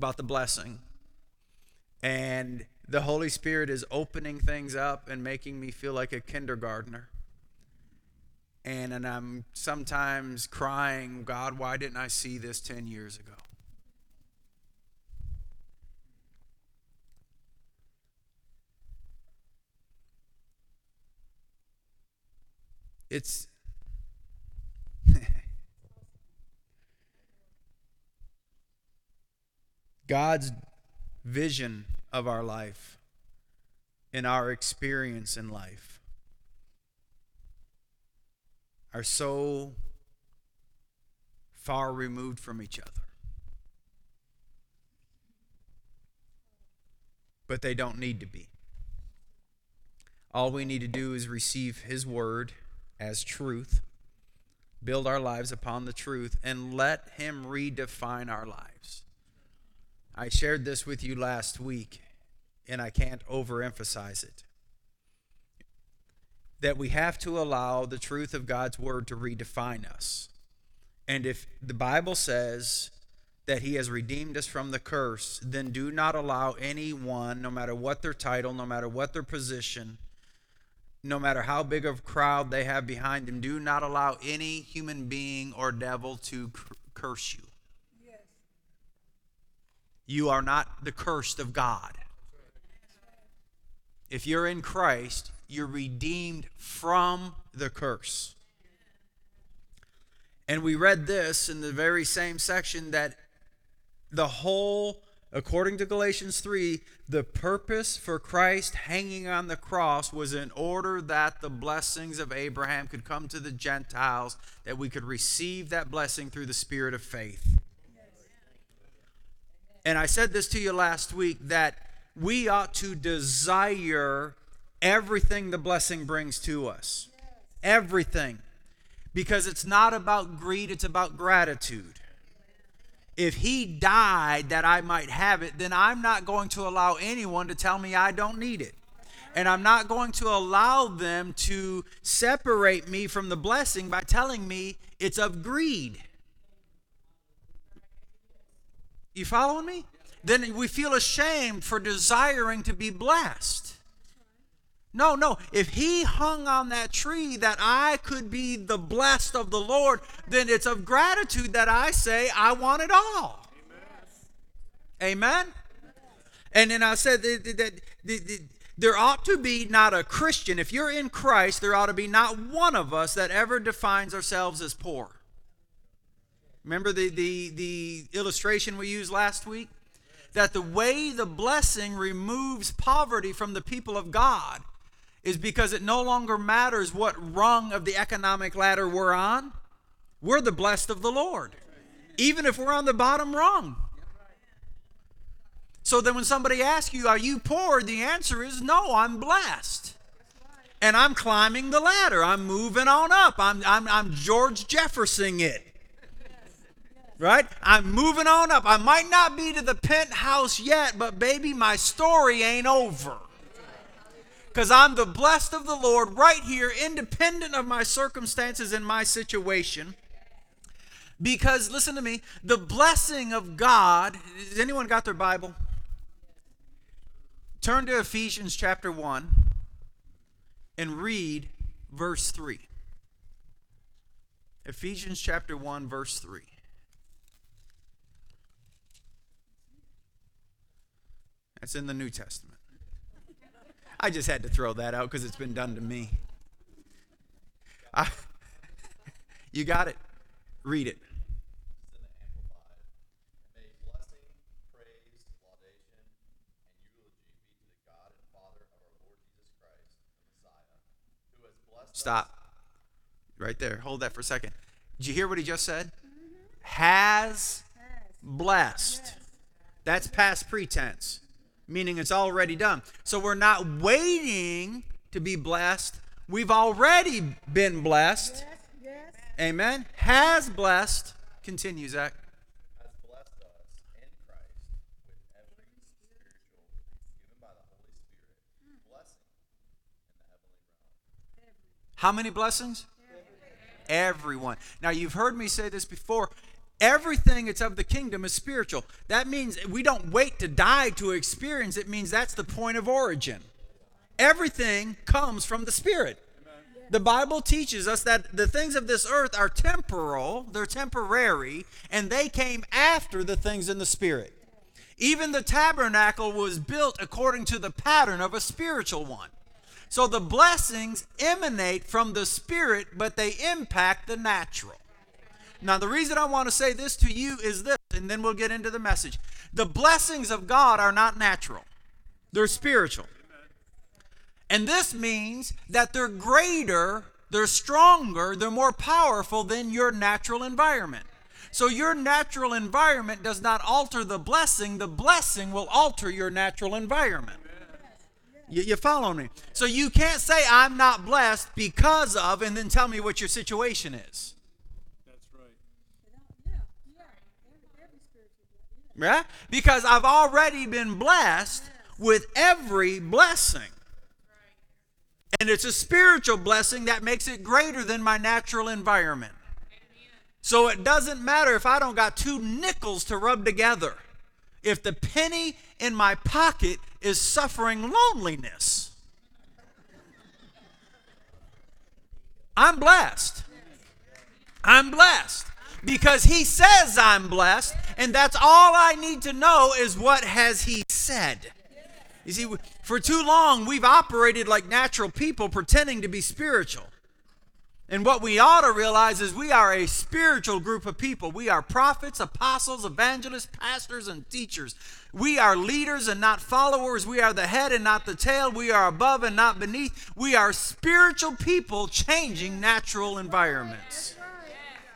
about the blessing. And the Holy Spirit is opening things up and making me feel like a kindergartner. And, and I'm sometimes crying, God, why didn't I see this 10 years ago? It's God's vision of our life and our experience in life are so far removed from each other. But they don't need to be. All we need to do is receive His word as truth, build our lives upon the truth, and let Him redefine our lives. I shared this with you last week, and I can't overemphasize it. That we have to allow the truth of God's word to redefine us. And if the Bible says that he has redeemed us from the curse, then do not allow anyone, no matter what their title, no matter what their position, no matter how big of a crowd they have behind them, do not allow any human being or devil to curse you. You are not the cursed of God. If you're in Christ, you're redeemed from the curse. And we read this in the very same section that the whole, according to Galatians 3, the purpose for Christ hanging on the cross was in order that the blessings of Abraham could come to the Gentiles, that we could receive that blessing through the spirit of faith. And I said this to you last week that we ought to desire everything the blessing brings to us. Everything. Because it's not about greed, it's about gratitude. If he died that I might have it, then I'm not going to allow anyone to tell me I don't need it. And I'm not going to allow them to separate me from the blessing by telling me it's of greed. You following me? Then we feel ashamed for desiring to be blessed. No, no. If he hung on that tree that I could be the blessed of the Lord, then it's of gratitude that I say, I want it all. Amen? Amen? And then I said that, that there ought to be not a Christian, if you're in Christ, there ought to be not one of us that ever defines ourselves as poor. Remember the, the, the illustration we used last week? That the way the blessing removes poverty from the people of God is because it no longer matters what rung of the economic ladder we're on. We're the blessed of the Lord, even if we're on the bottom rung. So then when somebody asks you, Are you poor? the answer is no, I'm blessed. And I'm climbing the ladder. I'm moving on up. I'm, I'm, I'm George Jefferson it right? I'm moving on up. I might not be to the penthouse yet, but baby, my story ain't over. Because I'm the blessed of the Lord right here, independent of my circumstances and my situation. Because, listen to me, the blessing of God, has anyone got their Bible? Turn to Ephesians chapter 1 and read verse 3. Ephesians chapter 1, verse 3. That's in the New Testament. I just had to throw that out because it's been done to me. I, you got it. Read it. Stop. Right there. Hold that for a second. Did you hear what he just said? Mm-hmm. Has blessed. That's past pretense meaning it's already done. So we're not waiting to be blessed. We've already been blessed. Yes, yes. Amen. Has blessed. Continue, Zach. Has blessed us in Christ with every spiritual given by the Holy Spirit blessing in the heavenly realm. How many blessings? Everyone. Now, you've heard me say this before. Everything that's of the kingdom is spiritual. That means we don't wait to die to experience it means that's the point of origin. Everything comes from the spirit. The Bible teaches us that the things of this earth are temporal, they're temporary, and they came after the things in the spirit. Even the tabernacle was built according to the pattern of a spiritual one. So the blessings emanate from the spirit, but they impact the natural. Now, the reason I want to say this to you is this, and then we'll get into the message. The blessings of God are not natural, they're spiritual. And this means that they're greater, they're stronger, they're more powerful than your natural environment. So your natural environment does not alter the blessing, the blessing will alter your natural environment. You, you follow me? So you can't say, I'm not blessed because of, and then tell me what your situation is. That's right. Yeah? Because I've already been blessed with every blessing. And it's a spiritual blessing that makes it greater than my natural environment. So it doesn't matter if I don't got two nickels to rub together. If the penny in my pocket is suffering loneliness. I'm blessed. I'm blessed because he says I'm blessed, and that's all I need to know is what has he said. You see, for too long we've operated like natural people pretending to be spiritual. And what we ought to realize is we are a spiritual group of people. We are prophets, apostles, evangelists, pastors, and teachers. We are leaders and not followers. We are the head and not the tail. We are above and not beneath. We are spiritual people changing natural environments.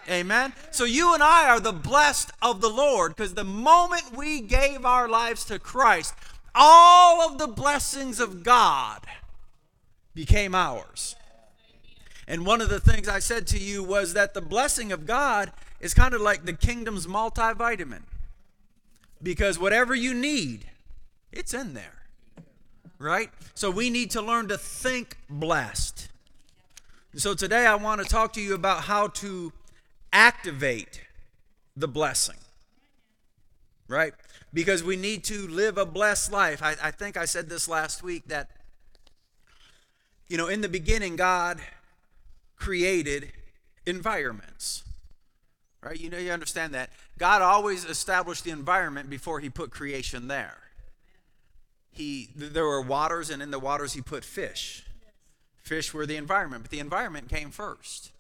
Amen. So you and I are the blessed of the Lord because the moment we gave our lives to Christ, all of the blessings of God became ours. And one of the things I said to you was that the blessing of God is kind of like the kingdom's multivitamin. Because whatever you need, it's in there. Right? So we need to learn to think blessed. So today I want to talk to you about how to activate the blessing. Right? Because we need to live a blessed life. I, I think I said this last week that, you know, in the beginning, God created environments. Right? You know, you understand that. God always established the environment before he put creation there. He, there were waters, and in the waters he put fish. Fish were the environment, but the environment came first.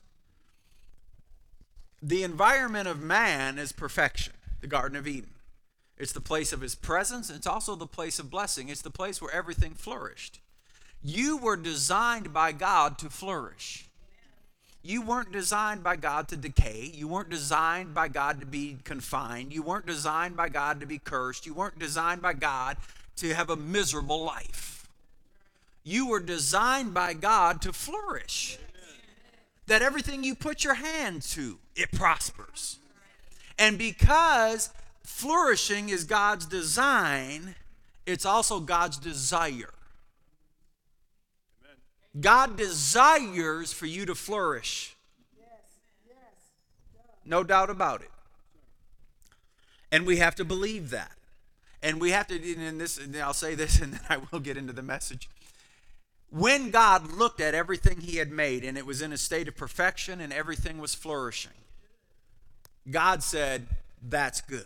The environment of man is perfection, the Garden of Eden. It's the place of his presence, it's also the place of blessing. It's the place where everything flourished. You were designed by God to flourish. You weren't designed by God to decay. You weren't designed by God to be confined. You weren't designed by God to be cursed. You weren't designed by God to have a miserable life. You were designed by God to flourish. That everything you put your hand to, it prospers. And because flourishing is God's design, it's also God's desire. God desires for you to flourish. No doubt about it. And we have to believe that. And we have to, and this, and I'll say this and then I will get into the message. When God looked at everything He had made and it was in a state of perfection and everything was flourishing, God said, That's good.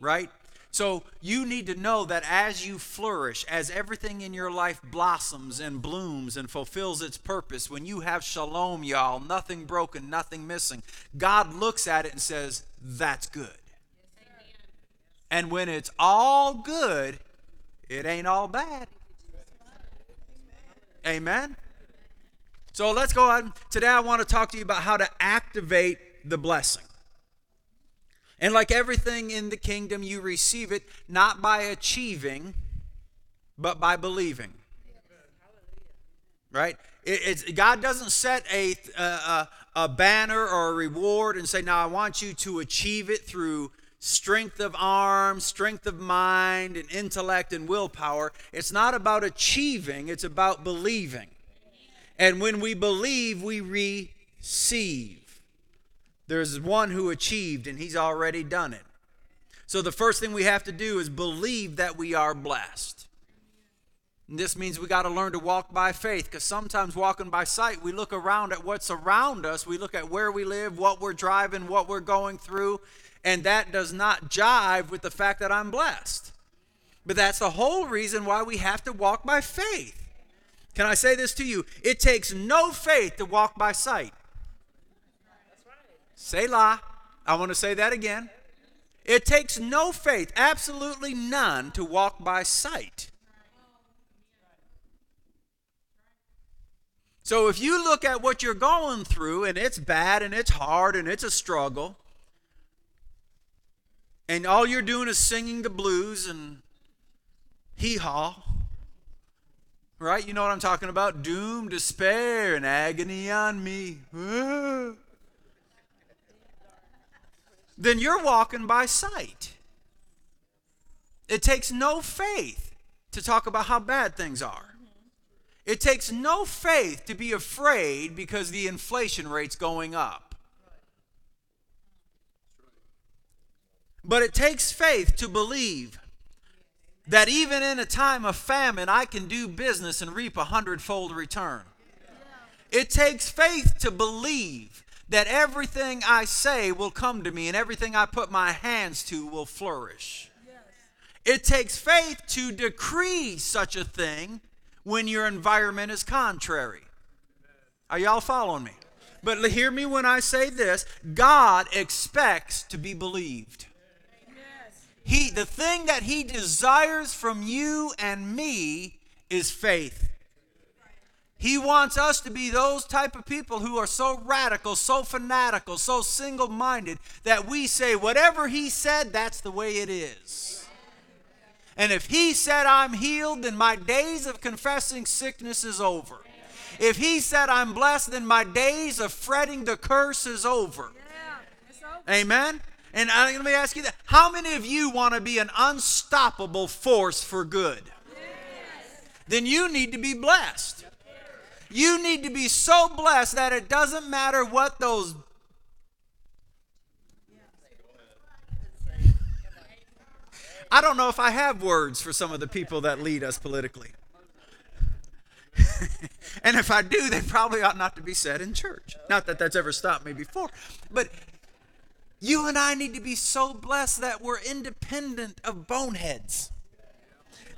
Right? So you need to know that as you flourish, as everything in your life blossoms and blooms and fulfills its purpose, when you have shalom, y'all, nothing broken, nothing missing, God looks at it and says, That's good. And when it's all good, it ain't all bad. Amen. So let's go on. Today I want to talk to you about how to activate the blessing. And like everything in the kingdom, you receive it not by achieving, but by believing. Right? It, God doesn't set a, uh, a, a banner or a reward and say, now I want you to achieve it through strength of arm, strength of mind, and intellect and willpower. It's not about achieving, it's about believing. And when we believe, we receive. There's one who achieved, and he's already done it. So the first thing we have to do is believe that we are blessed. And this means we got to learn to walk by faith because sometimes walking by sight, we look around at what's around us. We look at where we live, what we're driving, what we're going through, and that does not jive with the fact that I'm blessed. But that's the whole reason why we have to walk by faith. Can I say this to you? It takes no faith to walk by sight. Selah. I want to say that again. It takes no faith, absolutely none, to walk by sight. So if you look at what you're going through and it's bad and it's hard and it's a struggle, and all you're doing is singing the blues and hee haw, right? You know what I'm talking about? Doom, despair, and agony on me. then you're walking by sight. It takes no faith to talk about how bad things are. It takes no faith to be afraid because the inflation rate's going up. But it takes faith to believe that even in a time of famine, I can do business and reap a hundredfold return. It takes faith to believe that everything I say will come to me and everything I put my hands to will flourish. It takes faith to decree such a thing when your environment is contrary. Are y'all following me? But hear me when I say this God expects to be believed. He, the thing that He desires from you and me is faith. He wants us to be those type of people who are so radical, so fanatical, so single minded that we say, whatever He said, that's the way it is. And if he said, I'm healed, then my days of confessing sickness is over. If he said, I'm blessed, then my days of fretting the curse is over. Amen? And I'm let me ask you that. How many of you want to be an unstoppable force for good? Then you need to be blessed. You need to be so blessed that it doesn't matter what those I don't know if I have words for some of the people that lead us politically. and if I do, they probably ought not to be said in church. Not that that's ever stopped me before. But you and I need to be so blessed that we're independent of boneheads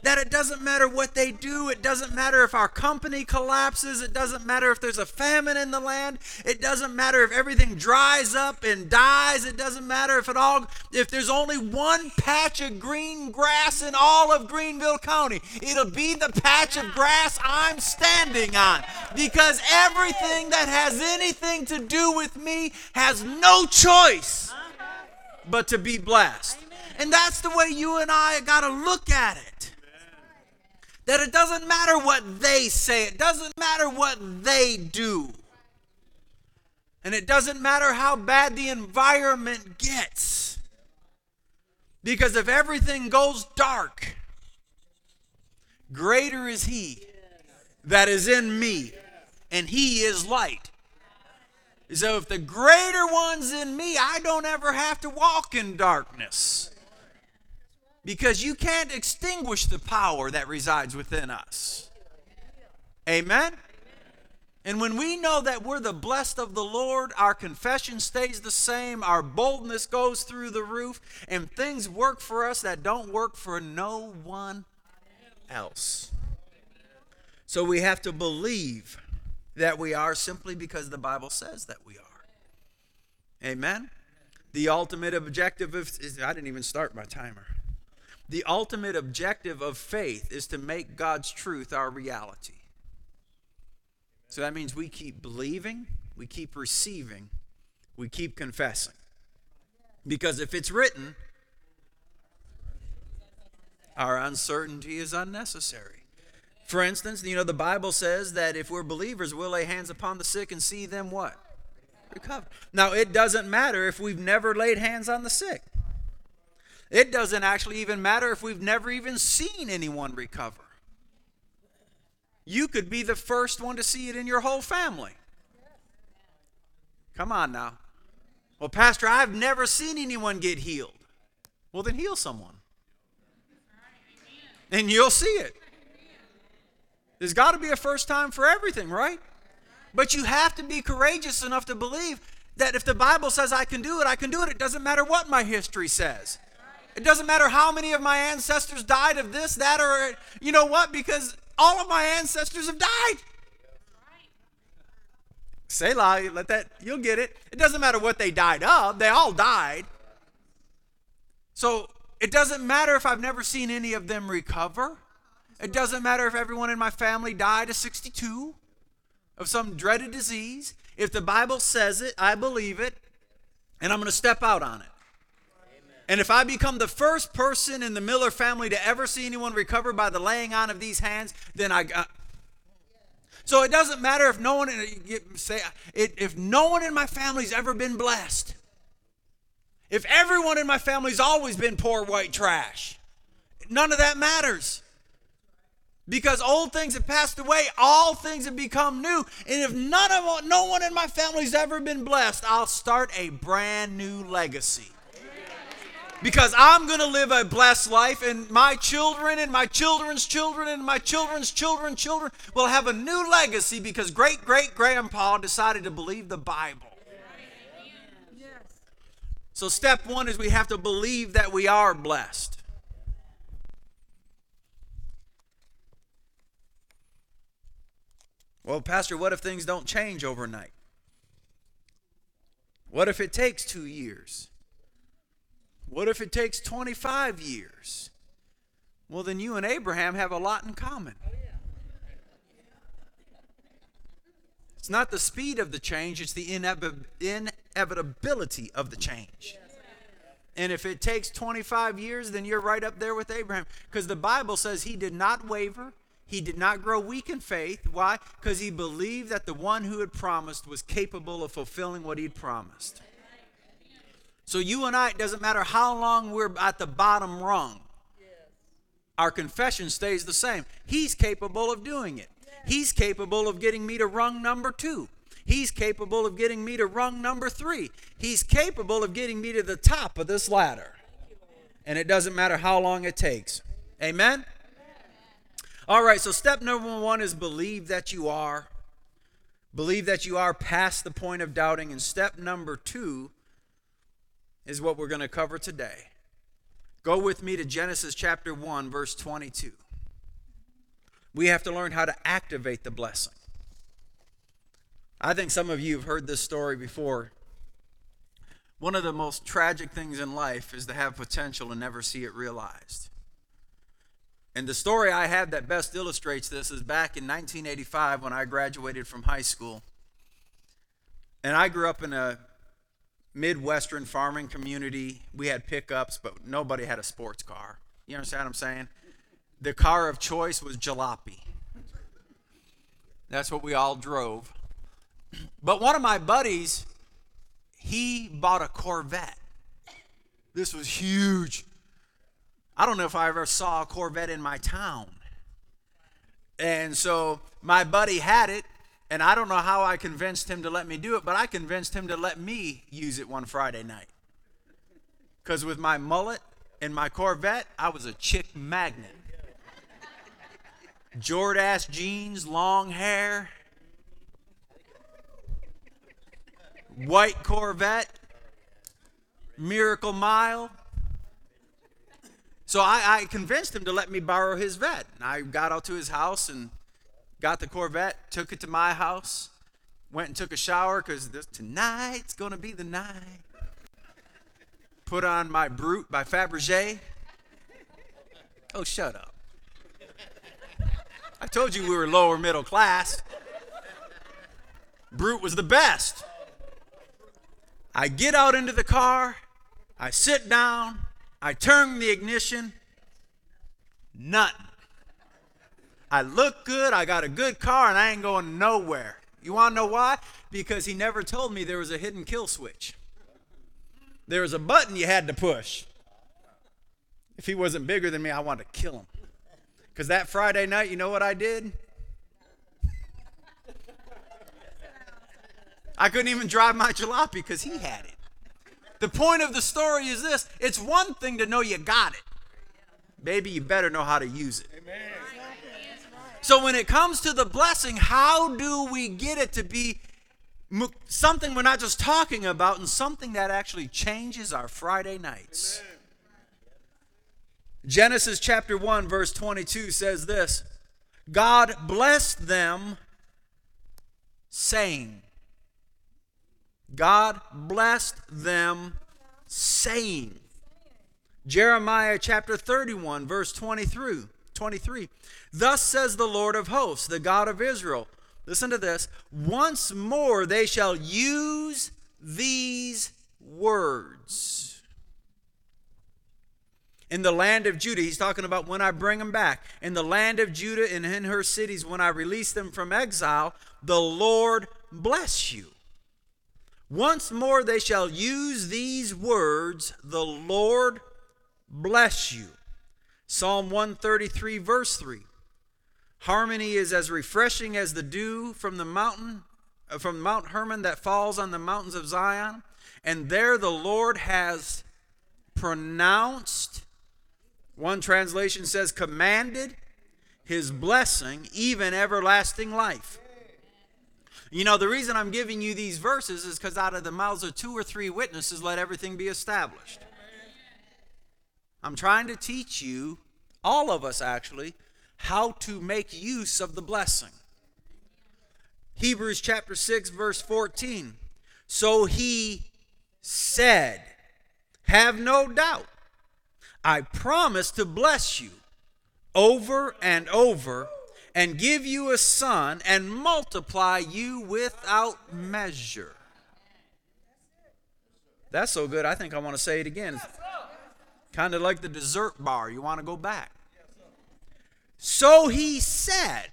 that it doesn't matter what they do. It doesn't matter if our company collapses. It doesn't matter if there's a famine in the land. It doesn't matter if everything dries up and dies. It doesn't matter if it all if there's only one patch of green grass in all of Greenville County. It'll be the patch of grass I'm standing on because everything that has anything to do with me has no choice but to be blessed. And that's the way you and I got to look at it that it doesn't matter what they say, it doesn't matter what they do. And it doesn't matter how bad the environment gets. Because if everything goes dark, greater is He that is in me, and He is light. So if the greater one's in me, I don't ever have to walk in darkness because you can't extinguish the power that resides within us. Amen? And when we know that we're the blessed of the Lord, our confession stays the same, our boldness goes through the roof, and things work for us that don't work for no one else. So we have to believe that we are simply because the Bible says that we are. Amen? The ultimate objective is, I didn't even start my timer. The ultimate objective of faith is to make God's truth our reality. So that means we keep believing, we keep receiving, we keep confessing. Because if it's written, our uncertainty is unnecessary. For instance, you know, the Bible says that if we're believers, we'll lay hands upon the sick and see them what? Recover. Now, it doesn't matter if we've never laid hands on the sick. It doesn't actually even matter if we've never even seen anyone recover. You could be the first one to see it in your whole family. Come on now. Well, Pastor, I've never seen anyone get healed. Well, then heal someone. And you'll see it. There's got to be a first time for everything, right? But you have to be courageous enough to believe that if the Bible says I can do it, I can do it. It doesn't matter what my history says. It doesn't matter how many of my ancestors died of this, that, or you know what? Because all of my ancestors have died. Say lie, let that, you'll get it. It doesn't matter what they died of, they all died. So it doesn't matter if I've never seen any of them recover. It doesn't matter if everyone in my family died at 62 of some dreaded disease. If the Bible says it, I believe it, and I'm going to step out on it. And if I become the first person in the Miller family to ever see anyone recover by the laying on of these hands, then I. got. so it doesn't matter if no one say if no one in my family's ever been blessed. If everyone in my family's always been poor white trash, none of that matters. Because old things have passed away, all things have become new. And if none of no one in my family's ever been blessed, I'll start a brand new legacy because I'm going to live a blessed life, and my children and my children's children and my children's children's children will have a new legacy because great great grandpa decided to believe the Bible. So, step one is we have to believe that we are blessed. Well, Pastor, what if things don't change overnight? What if it takes two years? What if it takes 25 years? Well, then you and Abraham have a lot in common. It's not the speed of the change, it's the inevitability of the change. And if it takes 25 years, then you're right up there with Abraham. Because the Bible says he did not waver, he did not grow weak in faith. Why? Because he believed that the one who had promised was capable of fulfilling what he'd promised. So you and I, it doesn't matter how long we're at the bottom rung, our confession stays the same. He's capable of doing it. He's capable of getting me to rung number two. He's capable of getting me to rung number three. He's capable of getting me to the top of this ladder. And it doesn't matter how long it takes. Amen? All right, so step number one is believe that you are. Believe that you are past the point of doubting. And step number two is what we're going to cover today. Go with me to Genesis chapter 1, verse 22. We have to learn how to activate the blessing. I think some of you have heard this story before. One of the most tragic things in life is to have potential and never see it realized. And the story I have that best illustrates this is back in 1985 when I graduated from high school. And I grew up in a Midwestern farming community. We had pickups, but nobody had a sports car. You understand what I'm saying? The car of choice was jalopy. That's what we all drove. But one of my buddies, he bought a Corvette. This was huge. I don't know if I ever saw a Corvette in my town. And so my buddy had it, and I don't know how I convinced him to let me do it, but I convinced him to let me use it one Friday night. Because with my mullet and my Corvette, I was a chick magnet. Jordache jeans, long hair, white Corvette, Miracle Mile. So I, I, convinced him to let me borrow his vet. I got out to his house and got the Corvette, took it to my house, went and took a shower because tonight's going to be the night. Put on my Brute by Fabergé. Oh, shut up. I told you we were lower middle class. Brute was the best. I get out into the car, I sit down, I turn the ignition, nothing. I look good, I got a good car, and I ain't going nowhere. You want to know why? Because he never told me there was a hidden kill switch. There was a button you had to push. If he wasn't bigger than me, I wanted to kill him. Because that Friday night, you know what I did? I couldn't even drive my jalopy because he had it. The point of the story is this it's one thing to know you got it, baby, you better know how to use it. So when it comes to the blessing, how do we get it to be something we're not just talking about and something that actually changes our Friday nights? Genesis chapter 1, verse 22 says this God blessed them, saying, God blessed them, saying. Jeremiah chapter 31, verse 23. 23. Thus says the Lord of hosts, the God of Israel. Listen to this. Once more they shall use these words. In the land of Judah, he's talking about when I bring them back. In the land of Judah and in her cities, when I release them from exile, the Lord bless you. Once more they shall use these words, the Lord bless you. Psalm 133, verse 3. Harmony is as refreshing as the dew from the mountain, uh, from Mount Hermon that falls on the mountains of Zion. And there the Lord has pronounced, one translation says, commanded his blessing, even everlasting life. You know, the reason I'm giving you these verses is because out of the mouths of two or three witnesses, let everything be established. I'm trying to teach you, all of us actually, how to make use of the blessing. Hebrews chapter 6, verse 14. So he said, Have no doubt, I promise to bless you over and over and give you a son and multiply you without measure. That's so good, I think I want to say it again. Kind of like the dessert bar. You want to go back. So he said,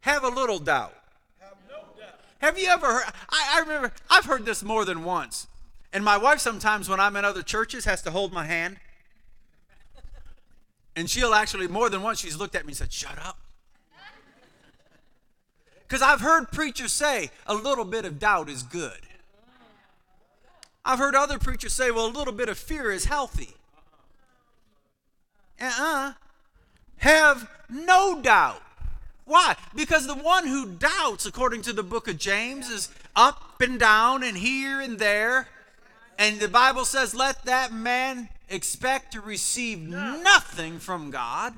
have a little doubt. Have no doubt. Have you ever heard? I, I, remember, I've heard this more than once. And my wife sometimes, when I'm in other churches, has to hold my hand. And she'll actually, more than once, she's looked at me and said, Shut up. Because I've heard preachers say a little bit of doubt is good. I've heard other preachers say, well, a little bit of fear is healthy. Uh uh-uh. uh Have no doubt. Why? Because the one who doubts, according to the book of James, is up and down and here and there. And the Bible says, let that man expect to receive nothing from God.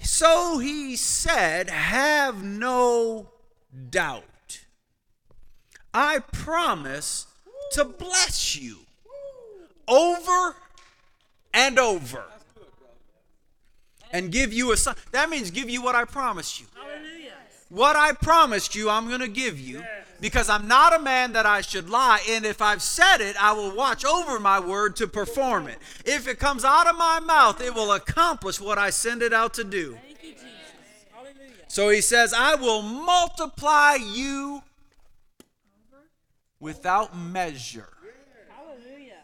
So he said, Have no doubt. I promise to bless you over and over and give you a son. That means give you what I promised you. What I promised you, I'm going to give you because I'm not a man that I should lie. And if I've said it, I will watch over my word to perform it. If it comes out of my mouth, it will accomplish what I send it out to do. So he says, I will multiply you without measure. Hallelujah.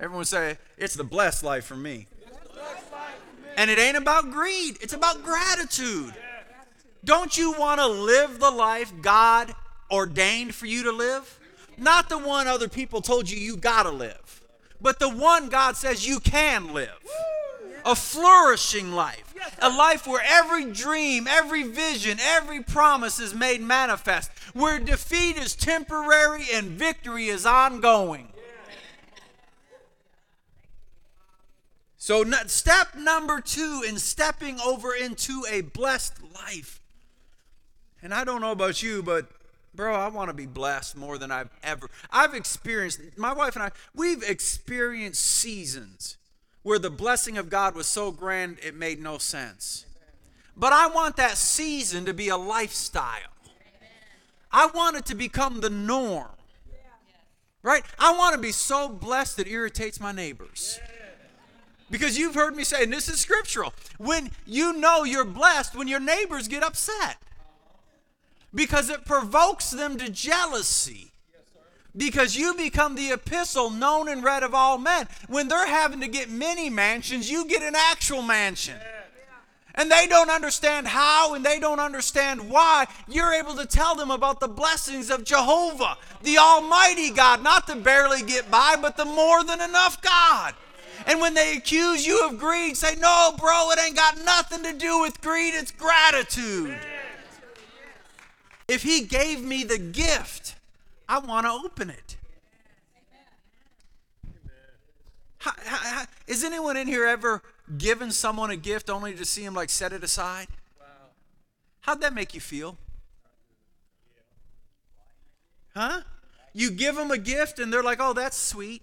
Everyone say, it's the blessed life for me. And it ain't about greed, it's about gratitude. Don't you want to live the life God ordained for you to live? Not the one other people told you you got to live, but the one God says you can live. A flourishing life a life where every dream, every vision, every promise is made manifest, where defeat is temporary and victory is ongoing. So, step number two in stepping over into a blessed life. And I don't know about you, but bro, I want to be blessed more than I've ever. I've experienced, my wife and I, we've experienced seasons where the blessing of God was so grand it made no sense. But I want that season to be a lifestyle. I want it to become the norm. Right? I want to be so blessed that irritates my neighbors. Because you've heard me say, and this is scriptural, when you know you're blessed, when your neighbors get upset, because it provokes them to jealousy because you become the epistle known and read of all men. When they're having to get many mansions, you get an actual mansion. and they don't understand how and they don't understand why, you're able to tell them about the blessings of Jehovah, the Almighty God, not the barely get by, but the more than enough God. And when they accuse you of greed, say, No, bro, it ain't got nothing to do with greed, it's gratitude. If He gave me the gift, I want to open it. How, how, is anyone in here ever given someone a gift only to see him like set it aside? Wow. How'd that make you feel? Huh? You give them a gift and they're like, oh, that's sweet.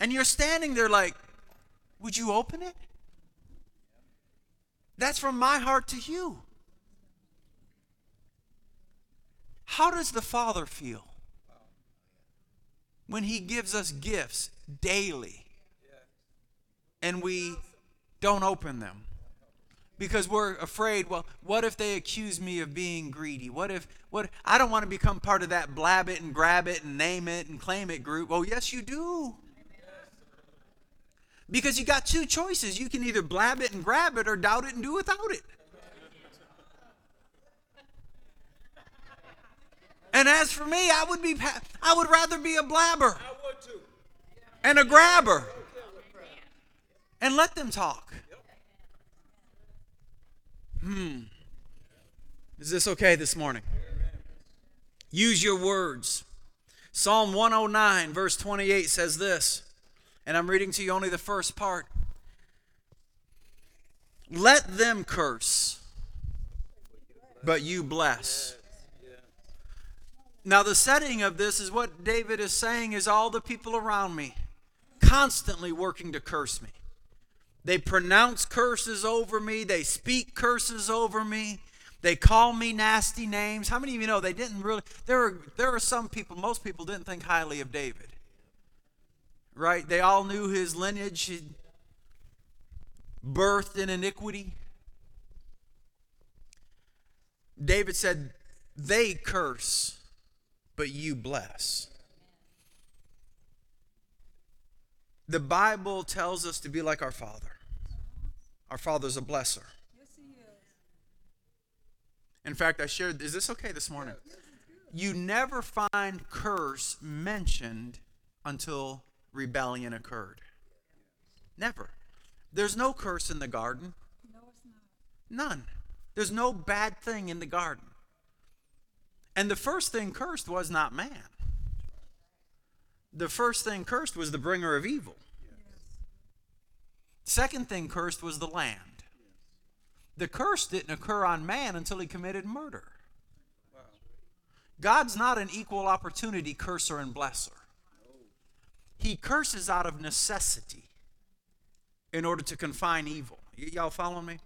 And you're standing there like, would you open it? That's from my heart to you. How does the Father feel when He gives us gifts daily and we don't open them? Because we're afraid, well, what if they accuse me of being greedy? What if, what, I don't want to become part of that blab it and grab it and name it and claim it group. Oh, yes, you do. Because you got two choices. You can either blab it and grab it or doubt it and do without it. And as for me, I would be I would rather be a blabber. And a grabber. And let them talk. Hmm. Is this okay this morning? Use your words. Psalm 109, verse 28 says this, and I'm reading to you only the first part. Let them curse, but you bless. Now, the setting of this is what David is saying is all the people around me constantly working to curse me. They pronounce curses over me, they speak curses over me. They call me nasty names. How many of you know they didn't really there are there are some people, most people didn't think highly of David. Right? They all knew his lineage, birthed in iniquity. David said, They curse but you bless. The Bible tells us to be like our Father. Our Father's a blesser. In fact, I shared, is this okay this morning? You never find curse mentioned until rebellion occurred. Never. There's no curse in the garden. None. There's no bad thing in the garden. And the first thing cursed was not man. The first thing cursed was the bringer of evil. Second thing cursed was the land. The curse didn't occur on man until he committed murder. God's not an equal opportunity curser and blesser. He curses out of necessity in order to confine evil. Y- y'all follow me?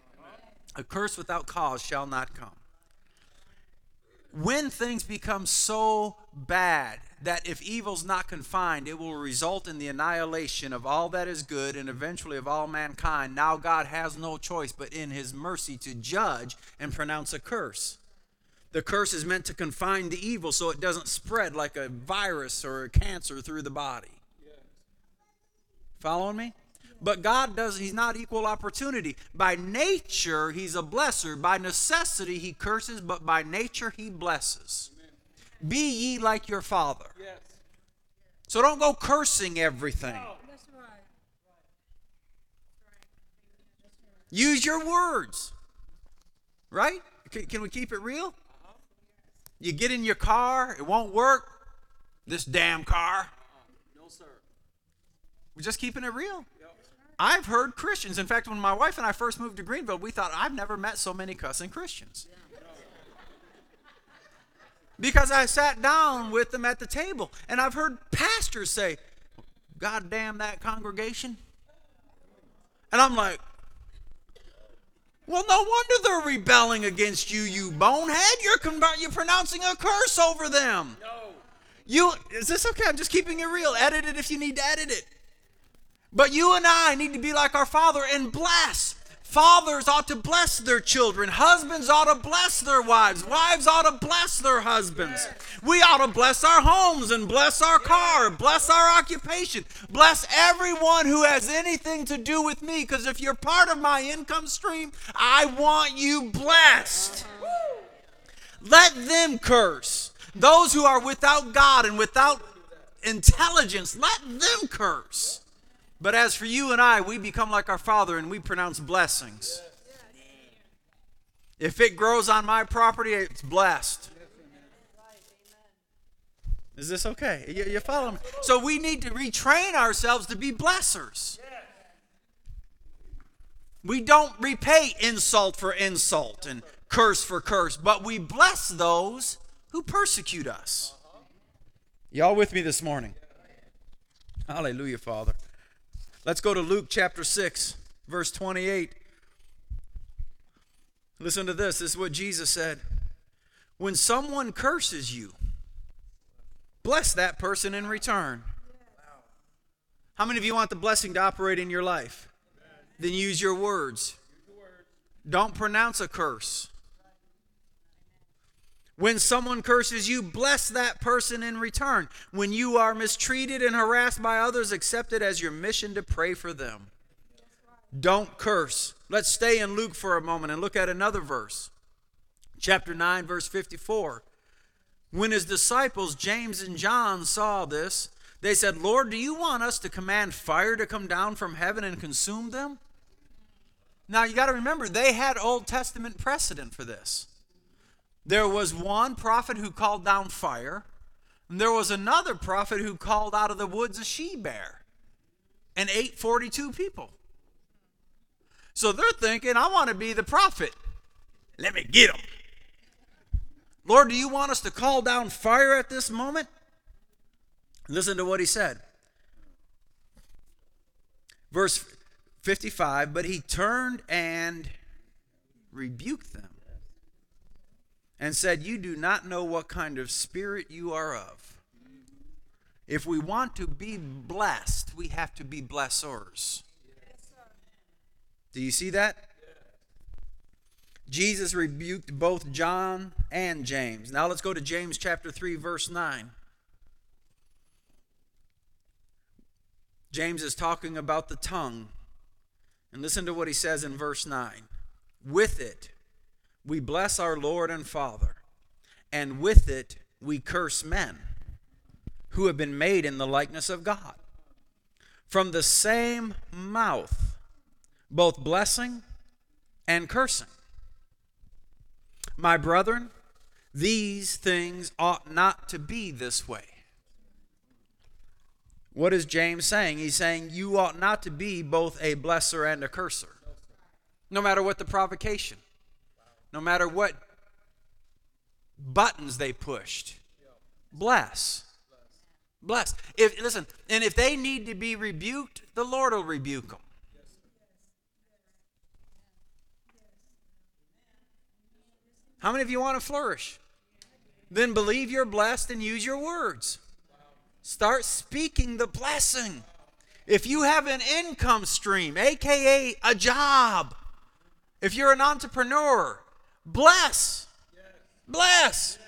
A curse without cause shall not come when things become so bad that if evil's not confined, it will result in the annihilation of all that is good and eventually of all mankind, now God has no choice but in his mercy to judge and pronounce a curse. The curse is meant to confine the evil so it doesn't spread like a virus or a cancer through the body. Following me? But God does, He's not equal opportunity. By nature, He's a blesser. By necessity, He curses, but by nature, He blesses. Amen. Be ye like your Father. Yes. So don't go cursing everything. No. Use your words. Right? Can, can we keep it real? Uh-huh. You get in your car, it won't work. This damn car. No, sir. We're just keeping it real. I've heard Christians. In fact, when my wife and I first moved to Greenville, we thought, I've never met so many cussing Christians. Because I sat down with them at the table, and I've heard pastors say, God damn that congregation. And I'm like, well, no wonder they're rebelling against you, you bonehead. You're, con- you're pronouncing a curse over them. No. You is this okay? I'm just keeping it real. Edit it if you need to edit it. But you and I need to be like our Father and bless. Fathers ought to bless their children. Husbands ought to bless their wives. Wives ought to bless their husbands. We ought to bless our homes and bless our car, bless our occupation, bless everyone who has anything to do with me. Because if you're part of my income stream, I want you blessed. Let them curse. Those who are without God and without intelligence, let them curse. But as for you and I, we become like our Father and we pronounce blessings. If it grows on my property, it's blessed. Is this okay? You, you follow me? So we need to retrain ourselves to be blessers. We don't repay insult for insult and curse for curse, but we bless those who persecute us. Y'all with me this morning? Hallelujah, Father. Let's go to Luke chapter 6, verse 28. Listen to this. This is what Jesus said. When someone curses you, bless that person in return. How many of you want the blessing to operate in your life? Then use your words. Don't pronounce a curse. When someone curses you, bless that person in return. When you are mistreated and harassed by others, accept it as your mission to pray for them. Don't curse. Let's stay in Luke for a moment and look at another verse. Chapter 9, verse 54. When his disciples, James and John, saw this, they said, Lord, do you want us to command fire to come down from heaven and consume them? Now, you got to remember, they had Old Testament precedent for this. There was one prophet who called down fire, and there was another prophet who called out of the woods a she bear and ate 42 people. So they're thinking, I want to be the prophet. Let me get them. Lord, do you want us to call down fire at this moment? Listen to what he said. Verse 55 But he turned and rebuked them and said, You do not know what kind of spirit you are of. If we want to be blessed, we have to be blessors. Do you see that? Jesus rebuked both John and James. Now let's go to James chapter 3 verse 9. James is talking about the tongue. And listen to what he says in verse 9. With it we bless our Lord and Father, and with it we curse men who have been made in the likeness of God. From the same mouth, both blessing and cursing. My brethren, these things ought not to be this way. What is James saying? He's saying you ought not to be both a blesser and a curser, no matter what the provocation no matter what buttons they pushed. Bless. Bless. If listen, and if they need to be rebuked, the Lord will rebuke them. How many of you want to flourish? Then believe you're blessed and use your words. Start speaking the blessing. If you have an income stream, aka a job, if you're an entrepreneur, Bless. Bless.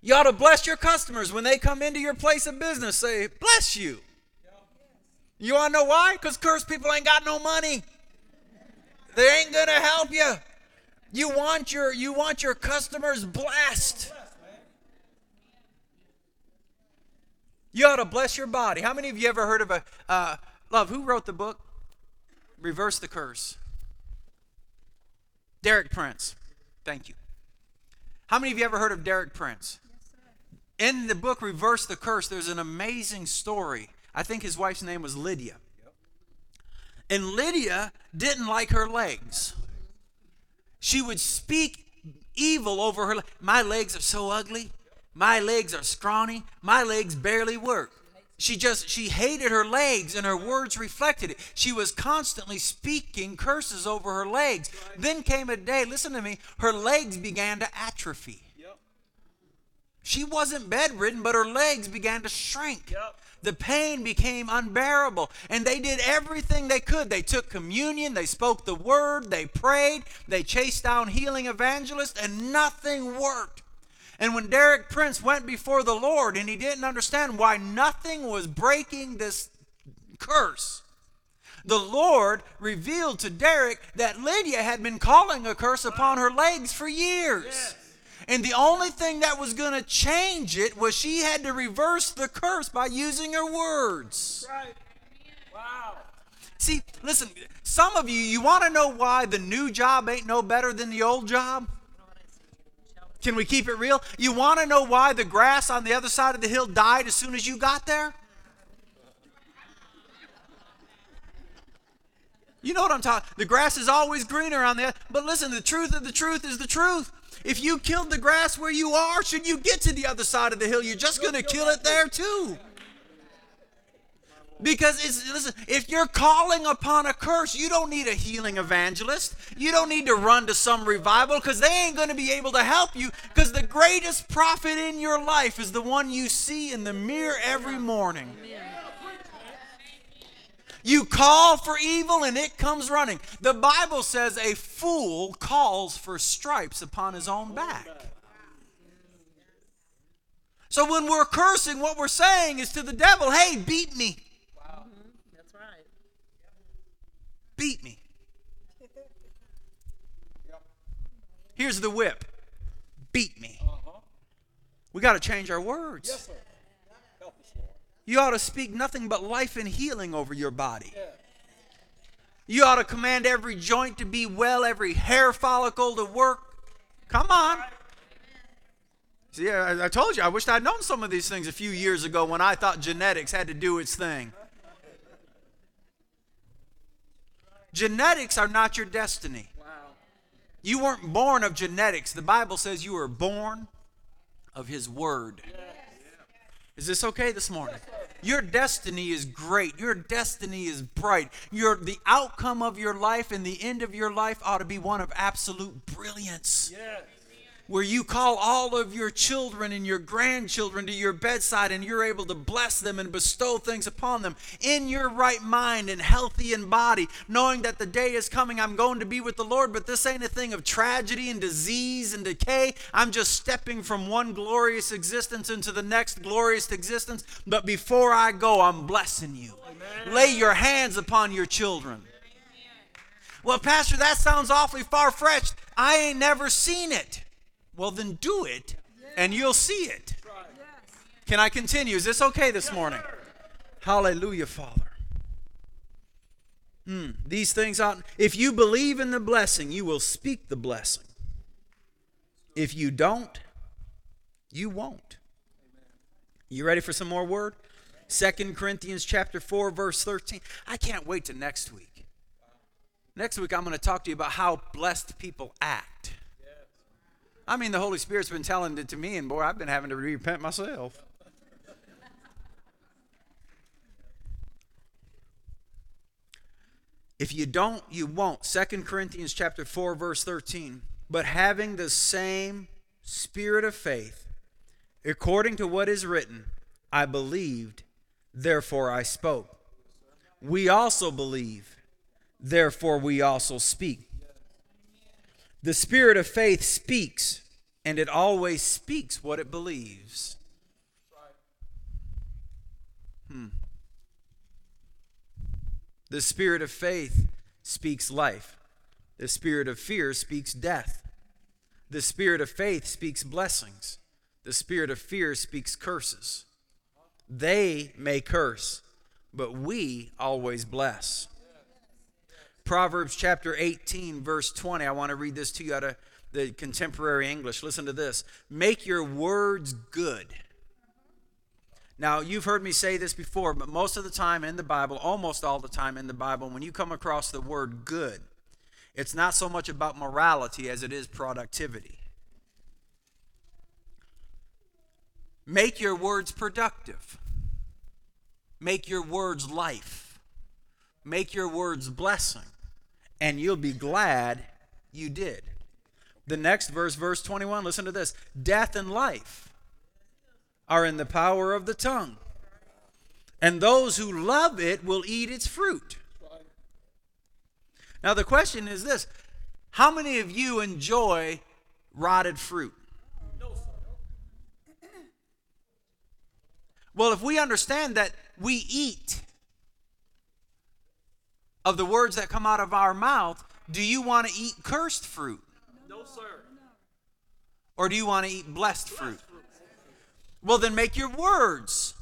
You ought to bless your customers when they come into your place of business. Say, bless you. You want to know why? Because cursed people ain't got no money. They ain't gonna help you. You want your you want your customers blessed. You ought to bless your body. How many of you ever heard of a uh, love? Who wrote the book? Reverse the curse. Derek Prince. Thank you. How many of you ever heard of Derek Prince? Yes, In the book Reverse the Curse, there's an amazing story. I think his wife's name was Lydia. And Lydia didn't like her legs. She would speak evil over her. My legs are so ugly. My legs are scrawny. My legs barely work. She just, she hated her legs and her words reflected it. She was constantly speaking curses over her legs. Then came a day, listen to me, her legs began to atrophy. She wasn't bedridden, but her legs began to shrink. Yep. The pain became unbearable, and they did everything they could. They took communion, they spoke the word, they prayed, they chased down healing evangelists, and nothing worked. And when Derek Prince went before the Lord and he didn't understand why nothing was breaking this curse, the Lord revealed to Derek that Lydia had been calling a curse upon her legs for years. Yes. And the only thing that was going to change it was she had to reverse the curse by using her words. Right. Wow. See, listen, some of you, you want to know why the new job ain't no better than the old job? Can we keep it real? You want to know why the grass on the other side of the hill died as soon as you got there? You know what I'm talking. The grass is always greener on the. But listen, the truth of the truth is the truth. If you killed the grass where you are, should you get to the other side of the hill, you're just going to kill it there too. Because it's listen, if you're calling upon a curse, you don't need a healing evangelist. You don't need to run to some revival because they ain't going to be able to help you. Because the greatest prophet in your life is the one you see in the mirror every morning. You call for evil and it comes running. The Bible says a fool calls for stripes upon his own back. So when we're cursing, what we're saying is to the devil, hey, beat me. That's right. Beat me. Here's the whip. Beat me. We got to change our words. Yes, sir. Help us, Lord. You ought to speak nothing but life and healing over your body. You ought to command every joint to be well, every hair follicle to work. Come on. See, I, I told you, I wished I'd known some of these things a few years ago when I thought genetics had to do its thing. Genetics are not your destiny. Wow. You weren't born of genetics. The Bible says you were born of His Word. Is this okay this morning? Your destiny is great. Your destiny is bright. Your the outcome of your life and the end of your life ought to be one of absolute brilliance. Yes. Where you call all of your children and your grandchildren to your bedside and you're able to bless them and bestow things upon them in your right mind and healthy in body, knowing that the day is coming. I'm going to be with the Lord, but this ain't a thing of tragedy and disease and decay. I'm just stepping from one glorious existence into the next glorious existence. But before I go, I'm blessing you. Lay your hands upon your children. Well, Pastor, that sounds awfully far fetched. I ain't never seen it. Well, then do it and you'll see it. Can I continue? Is this okay this morning? Hallelujah, Father. Hmm, these things ought, if you believe in the blessing, you will speak the blessing. If you don't, you won't. You ready for some more word? Second Corinthians chapter 4 verse 13. I can't wait to next week. Next week I'm going to talk to you about how blessed people act. I mean, the Holy Spirit's been telling it to me, and boy, I've been having to repent myself. If you don't, you won't. Second Corinthians chapter 4, verse 13. But having the same spirit of faith, according to what is written, I believed, therefore I spoke. We also believe, therefore we also speak. The spirit of faith speaks, and it always speaks what it believes. Hmm. The spirit of faith speaks life. The spirit of fear speaks death. The spirit of faith speaks blessings. The spirit of fear speaks curses. They may curse, but we always bless. Proverbs chapter 18, verse 20. I want to read this to you out of the contemporary English. Listen to this Make your words good. Now, you've heard me say this before, but most of the time in the Bible, almost all the time in the Bible, when you come across the word good, it's not so much about morality as it is productivity. Make your words productive. Make your words life. Make your words blessing. And you'll be glad you did. The next verse, verse 21, listen to this Death and life are in the power of the tongue. And those who love it will eat its fruit. Now, the question is this How many of you enjoy rotted fruit? Well, if we understand that we eat of the words that come out of our mouth, do you want to eat cursed fruit? No, sir. Or do you want to eat blessed fruit? Well, then make your words.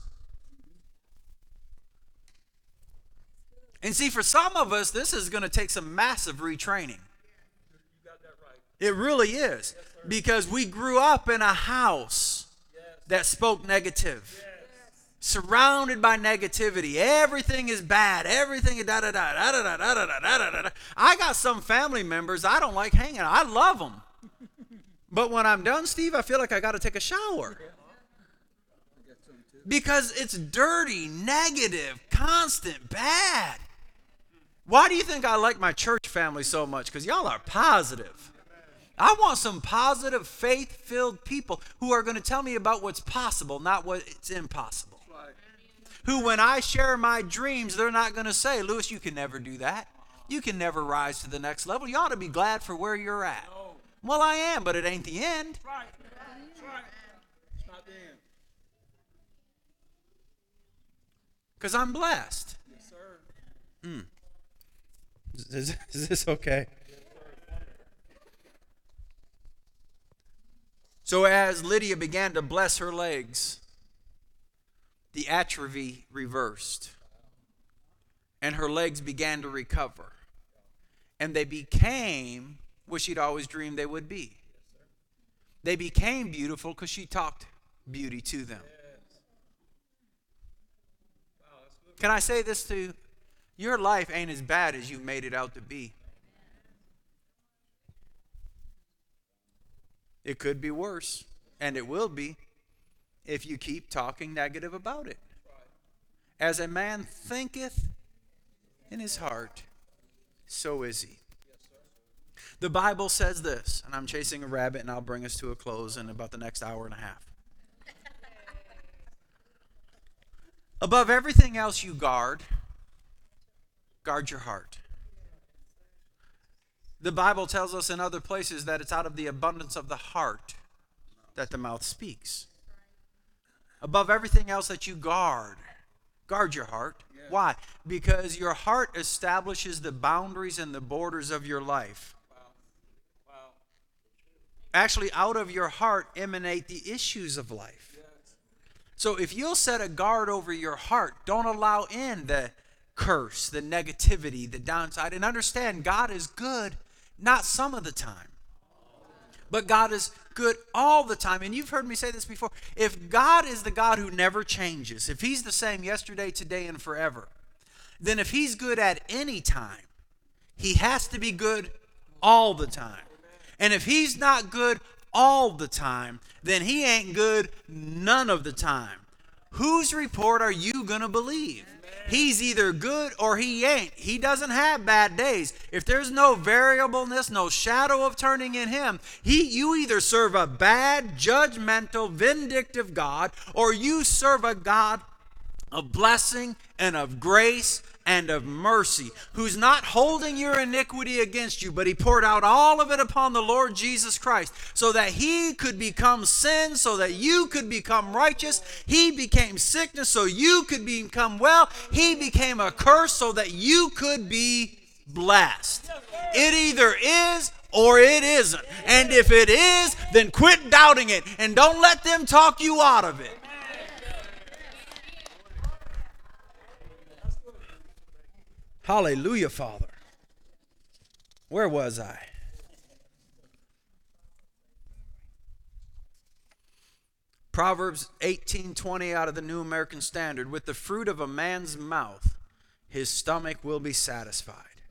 And see, for some of us, this is going to take some massive retraining. You got that right. It really is. Because we grew up in a house that spoke negative. Surrounded by negativity. Everything is bad. Everything da da da da da da da da da da. I got some family members I don't like hanging. I love them. But when I'm done, Steve, I feel like I got to take a shower. Because it's dirty, negative, constant, bad. Why do you think I like my church family so much? Because y'all are positive. I want some positive, faith filled people who are going to tell me about what's possible, not what's impossible. Who, when I share my dreams, they're not going to say, Lewis, you can never do that. You can never rise to the next level. You ought to be glad for where you're at. Well, I am, but it ain't the end. Right. That's right. It's not the end. Because I'm blessed. Yes, sir. Hmm. Is, is this okay? So, as Lydia began to bless her legs, the atrophy reversed, and her legs began to recover. And they became what she'd always dreamed they would be. They became beautiful because she talked beauty to them. Can I say this to you? Your life ain't as bad as you made it out to be. It could be worse, and it will be if you keep talking negative about it. As a man thinketh in his heart, so is he. The Bible says this, and I'm chasing a rabbit, and I'll bring us to a close in about the next hour and a half. Above everything else you guard, guard your heart. The Bible tells us in other places that it's out of the abundance of the heart that the mouth speaks. Above everything else that you guard, guard your heart. Why? Because your heart establishes the boundaries and the borders of your life. Wow. Actually, out of your heart emanate the issues of life. So if you'll set a guard over your heart, don't allow in the curse, the negativity, the downside. And understand, God is good, not some of the time. But God is good all the time. And you've heard me say this before. If God is the God who never changes, if He's the same yesterday, today, and forever, then if He's good at any time, He has to be good all the time. And if He's not good all the time, then He ain't good none of the time. Whose report are you going to believe? He's either good or he ain't. He doesn't have bad days. If there's no variableness, no shadow of turning in him, he you either serve a bad, judgmental, vindictive God or you serve a God of blessing and of grace and of mercy, who's not holding your iniquity against you, but he poured out all of it upon the Lord Jesus Christ so that he could become sin, so that you could become righteous. He became sickness so you could become well. He became a curse so that you could be blessed. It either is or it isn't. And if it is, then quit doubting it and don't let them talk you out of it. Hallelujah, Father. Where was I? Proverbs 18:20 out of the New American Standard, with the fruit of a man's mouth his stomach will be satisfied.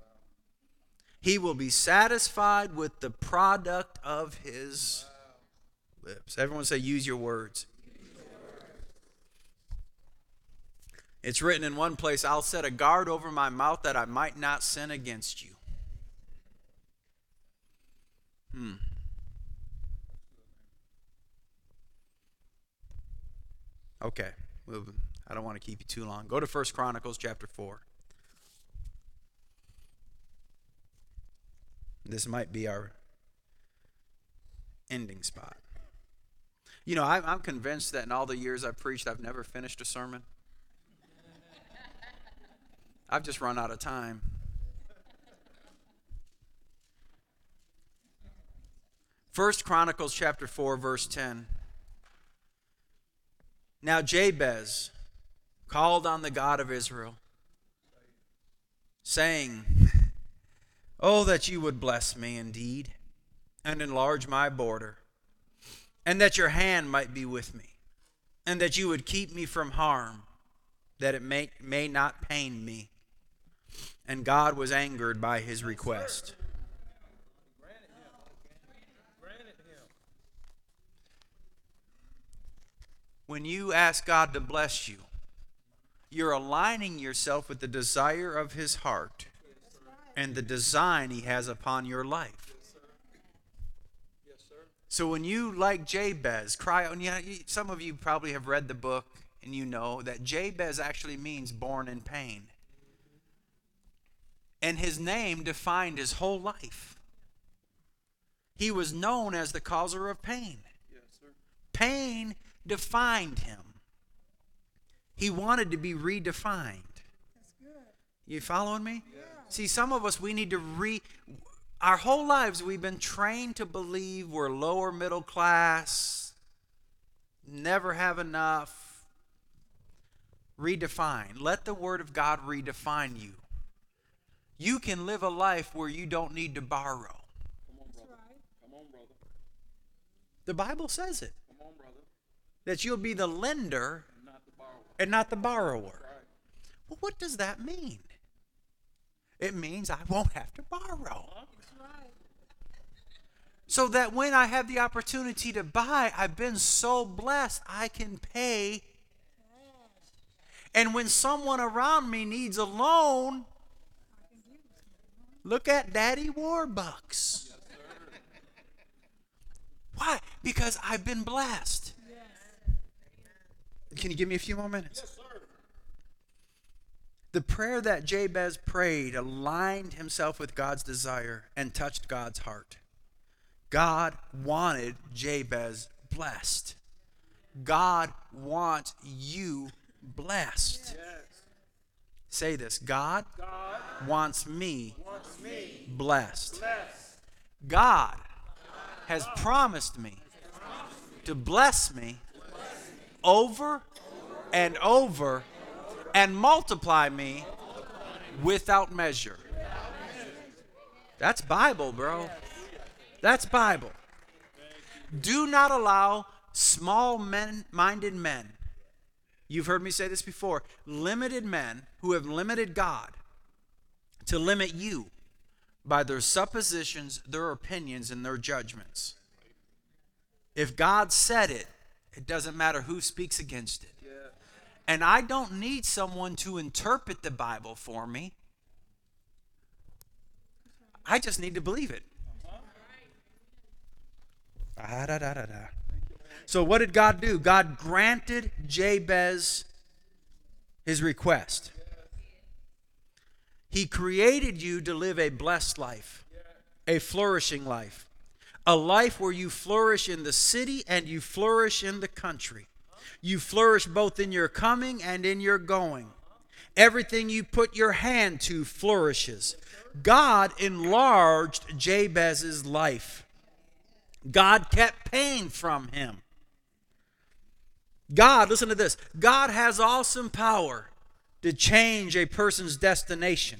He will be satisfied with the product of his lips. Everyone say use your words. It's written in one place, I'll set a guard over my mouth that I might not sin against you. Hmm. Okay. I don't want to keep you too long. Go to First Chronicles chapter 4. This might be our ending spot. You know, I'm convinced that in all the years I've preached, I've never finished a sermon. I've just run out of time. First Chronicles chapter 4 verse 10. Now Jabez called on the God of Israel saying, "Oh that you would bless me indeed and enlarge my border, and that your hand might be with me, and that you would keep me from harm, that it may may not pain me." And God was angered by his request. When you ask God to bless you, you're aligning yourself with the desire of his heart and the design he has upon your life. So when you, like Jabez, cry, and yeah, some of you probably have read the book and you know that Jabez actually means born in pain. And his name defined his whole life. He was known as the causer of pain. Pain defined him. He wanted to be redefined. You following me? See, some of us, we need to re. Our whole lives, we've been trained to believe we're lower middle class, never have enough. Redefine. Let the Word of God redefine you. You can live a life where you don't need to borrow. Come on, brother. Come on, brother. The Bible says it. Come on, brother. That you'll be the lender And not the borrower. and not the borrower. Right. Well, what does that mean? It means I won't have to borrow. So that when I have the opportunity to buy, I've been so blessed I can pay. And when someone around me needs a loan, look at Daddy Warbucks. Why? Because I've been blessed. Can you give me a few more minutes? Yes, sir. The prayer that Jabez prayed aligned himself with God's desire and touched God's heart. God wanted Jabez blessed. God wants you blessed. Yes. Say this God God wants me wants me blessed. blessed. God has promised me to bless me over and over and multiply me without measure. That's Bible, bro. That's Bible. Do not allow small men minded men. You've heard me say this before. Limited men who have limited God to limit you by their suppositions, their opinions, and their judgments. If God said it, it doesn't matter who speaks against it. Yeah. And I don't need someone to interpret the Bible for me. I just need to believe it. Ah, da, da, da, da. So, what did God do? God granted Jabez his request. He created you to live a blessed life, a flourishing life, a life where you flourish in the city and you flourish in the country. You flourish both in your coming and in your going. Everything you put your hand to flourishes. God enlarged Jabez's life. God kept pain from him. God, listen to this God has awesome power to change a person's destination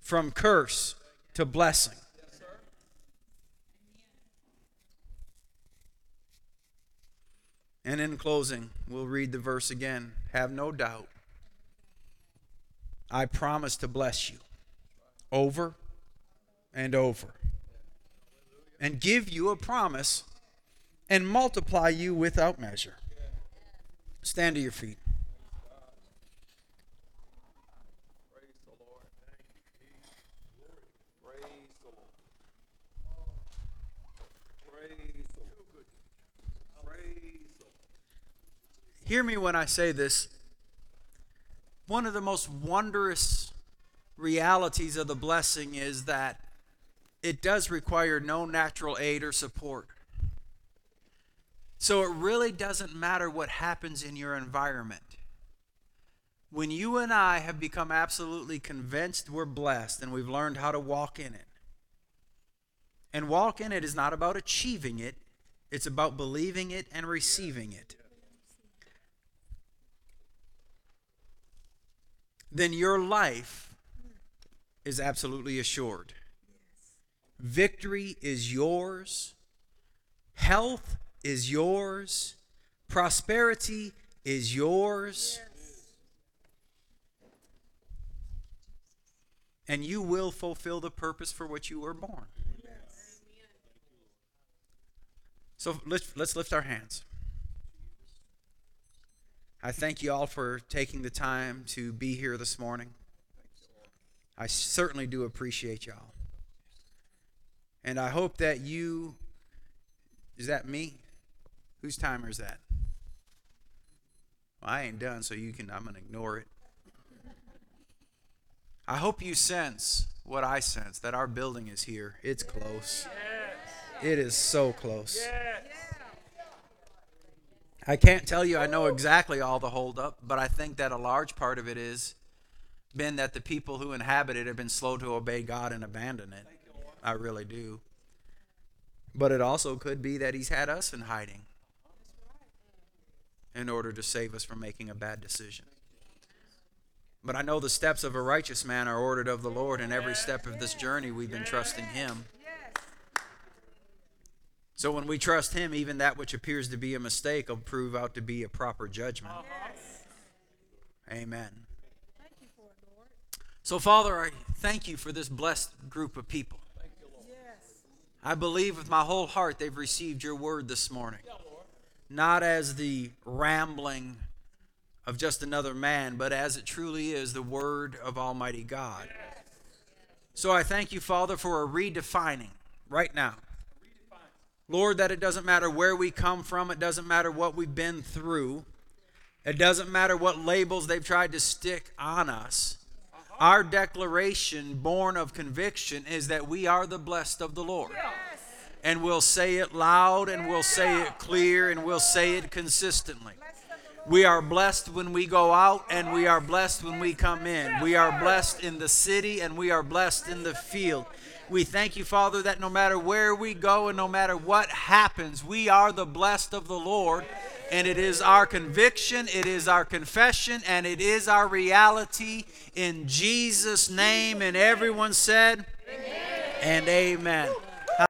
from curse to blessing. And in closing, we'll read the verse again. Have no doubt. I promise to bless you over and over and give you a promise and multiply you without measure. Stand to your feet. Hear me when I say this. One of the most wondrous realities of the blessing is that it does require no natural aid or support. So it really doesn't matter what happens in your environment. When you and I have become absolutely convinced we're blessed and we've learned how to walk in it, and walk in it is not about achieving it, it's about believing it and receiving it. Then your life is absolutely assured. Victory is yours. Health is yours. Prosperity is yours. And you will fulfill the purpose for which you were born. So let's, let's lift our hands. I thank you all for taking the time to be here this morning. I certainly do appreciate y'all. And I hope that you, is that me? Whose timer is that? Well, I ain't done, so you can, I'm going to ignore it. I hope you sense what I sense that our building is here. It's close. It is so close. I can't tell you I know exactly all the holdup, but I think that a large part of it is been that the people who inhabit it have been slow to obey God and abandon it. I really do. But it also could be that He's had us in hiding in order to save us from making a bad decision. But I know the steps of a righteous man are ordered of the Lord, and every step of this journey we've been trusting Him. So when we trust Him, even that which appears to be a mistake will prove out to be a proper judgment. Amen. So, Father, I thank you for this blessed group of people. I believe with my whole heart they've received your word this morning. Not as the rambling of just another man, but as it truly is the word of Almighty God. So I thank you, Father, for a redefining right now. Lord, that it doesn't matter where we come from, it doesn't matter what we've been through, it doesn't matter what labels they've tried to stick on us. Our declaration, born of conviction, is that we are the blessed of the Lord. And we'll say it loud, and we'll say it clear, and we'll say it consistently. We are blessed when we go out, and we are blessed when we come in. We are blessed in the city, and we are blessed in the field. We thank you, Father, that no matter where we go and no matter what happens, we are the blessed of the Lord. And it is our conviction, it is our confession, and it is our reality in Jesus' name. And everyone said, Amen. and Amen.